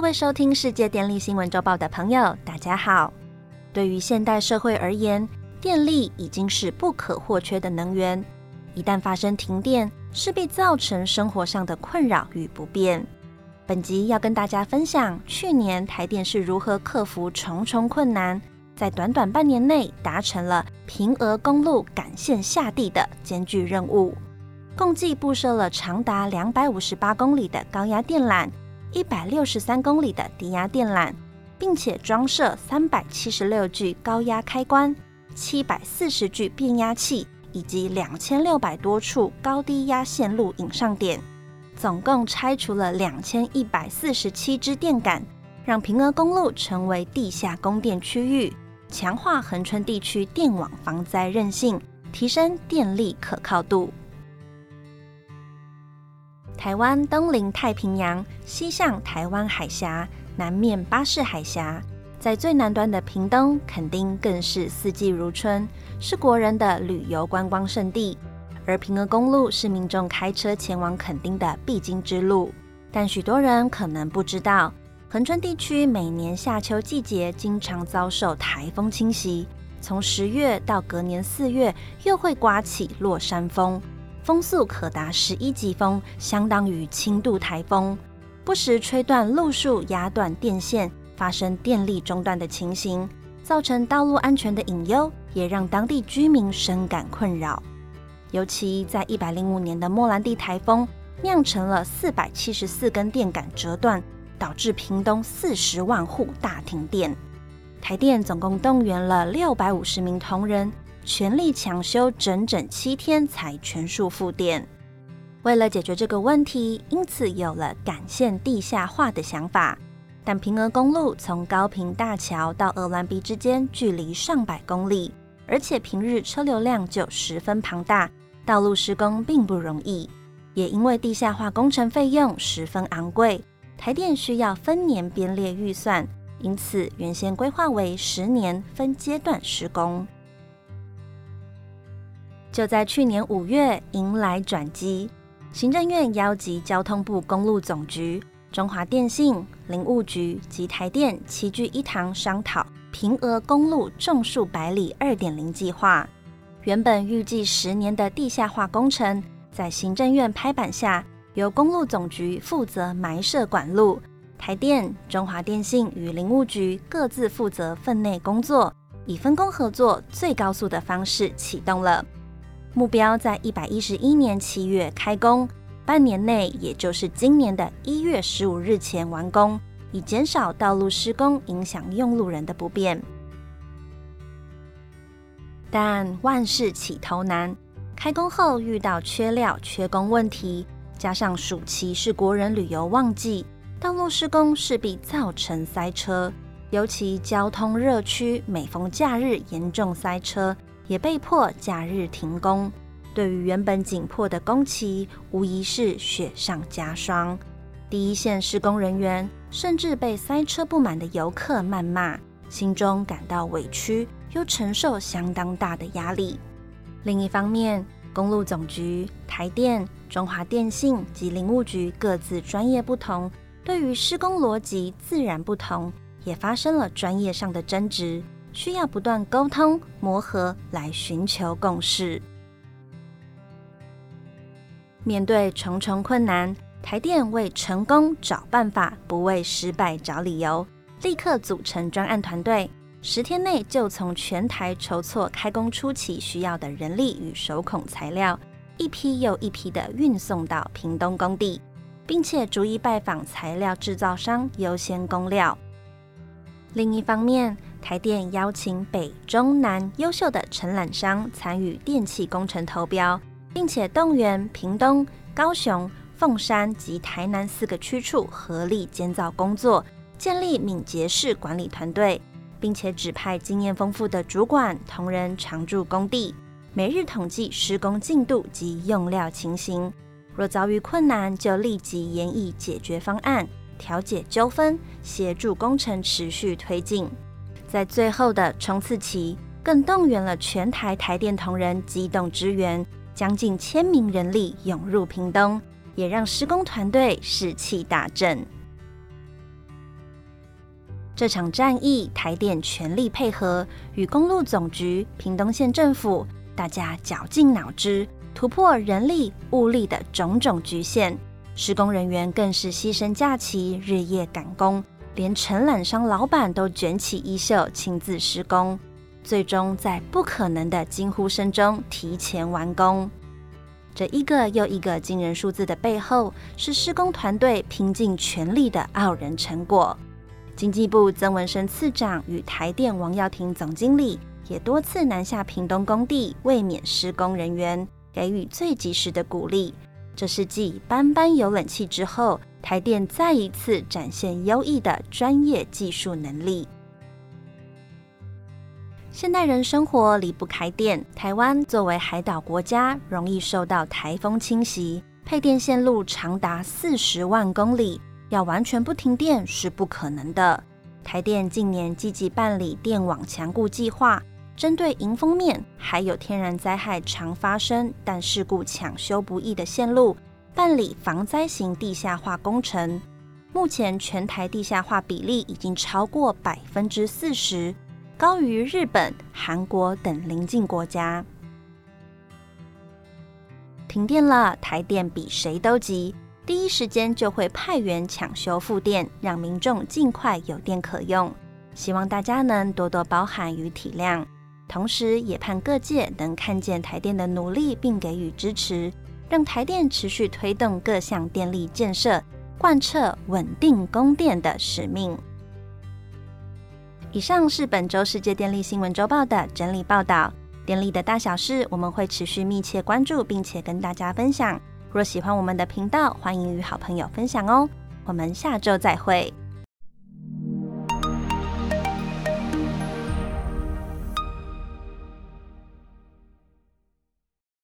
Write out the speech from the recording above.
各位收听世界电力新闻周报的朋友，大家好。对于现代社会而言，电力已经是不可或缺的能源。一旦发生停电，势必造成生活上的困扰与不便。本集要跟大家分享，去年台电是如何克服重重困难，在短短半年内达成了平峨公路赶线下地的艰巨任务，共计布设了长达两百五十八公里的高压电缆。一百六十三公里的低压电缆，并且装设三百七十六具高压开关、七百四十具变压器以及两千六百多处高低压线路引上点，总共拆除了两千一百四十七支电杆，让平峨公路成为地下供电区域，强化恒春地区电网防灾韧性，提升电力可靠度。台湾东临太平洋，西向台湾海峡，南面巴士海峡，在最南端的屏东垦丁更是四季如春，是国人的旅游观光胜地。而平峨公路是民众开车前往垦丁的必经之路。但许多人可能不知道，恒春地区每年夏秋季节经常遭受台风侵袭，从十月到隔年四月，又会刮起落山风。风速可达十一级风，相当于轻度台风，不时吹断路树、压断电线，发生电力中断的情形，造成道路安全的隐忧，也让当地居民深感困扰。尤其在一百零五年的莫兰蒂台风，酿成了四百七十四根电杆折断，导致屏东四十万户大停电。台电总共动员了六百五十名同仁。全力抢修，整整七天才全数复电。为了解决这个问题，因此有了赶线地下化的想法。但平峨公路从高平大桥到鹅銮鼻之间距离上百公里，而且平日车流量就十分庞大，道路施工并不容易。也因为地下化工程费用十分昂贵，台电需要分年编列预算，因此原先规划为十年分阶段施工。就在去年五月迎来转机，行政院邀集交通部公路总局、中华电信、林务局及台电齐聚一堂商讨平峨公路种树百里二点零计划。原本预计十年的地下化工程，在行政院拍板下，由公路总局负责埋设管路，台电、中华电信与林务局各自负责分内工作，以分工合作、最高速的方式启动了。目标在一百一十一年七月开工，半年内，也就是今年的一月十五日前完工，以减少道路施工影响用路人的不便。但万事起头难，开工后遇到缺料、缺工问题，加上暑期是国人旅游旺季，道路施工势必造成塞车，尤其交通热区，每逢假日严重塞车。也被迫假日停工，对于原本紧迫的工期，无疑是雪上加霜。第一线施工人员甚至被塞车不满的游客谩骂，心中感到委屈，又承受相当大的压力。另一方面，公路总局、台电、中华电信及林务局各自专业不同，对于施工逻辑自然不同，也发生了专业上的争执。需要不断沟通磨合来寻求共识。面对重重困难，台电为成功找办法，不为失败找理由，立刻组成专案团队，十天内就从全台筹措开工初期需要的人力与手孔材料，一批又一批的运送到屏东工地，并且逐一拜访材料制造商，优先供料。另一方面，台电邀请北中南优秀的承揽商参与电气工程投标，并且动员屏东、高雄、凤山及台南四个区处合力监造工作，建立敏捷式管理团队，并且指派经验丰富的主管同仁常驻工地，每日统计施工进度及用料情形。若遭遇困难，就立即研议解决方案。调解纠纷，协助工程持续推进。在最后的冲刺期，更动员了全台台电同仁机动支援，将近千名人力涌入屏东，也让施工团队士气大振。这场战役，台电全力配合，与公路总局、屏东县政府，大家绞尽脑汁，突破人力物力的种种局限。施工人员更是牺牲假期，日夜赶工，连承揽商老板都卷起衣袖，亲自施工。最终在不可能的惊呼声中提前完工。这一个又一个惊人数字的背后，是施工团队拼尽全力的傲人成果。经济部曾文生次长与台电王耀庭总经理也多次南下屏东工地，慰勉施工人员，给予最及时的鼓励。这是继班班有冷气之后，台电再一次展现优异的专业技术能力。现代人生活离不开电，台湾作为海岛国家，容易受到台风侵袭，配电线路长达四十万公里。要完全不停电是不可能的。台电近年积极办理电网强固计划，针对迎风面还有天然灾害常发生但事故抢修不易的线路，办理防灾型地下化工程。目前全台地下化比例已经超过百分之四十，高于日本、韩国等邻近国家。停电了，台电比谁都急。第一时间就会派员抢修复电，让民众尽快有电可用。希望大家能多多包涵与体谅，同时也盼各界能看见台电的努力，并给予支持，让台电持续推动各项电力建设，贯彻稳定供电的使命。以上是本周世界电力新闻周报的整理报道。电力的大小事，我们会持续密切关注，并且跟大家分享。若喜欢我们的频道，欢迎与好朋友分享哦。我们下周再会。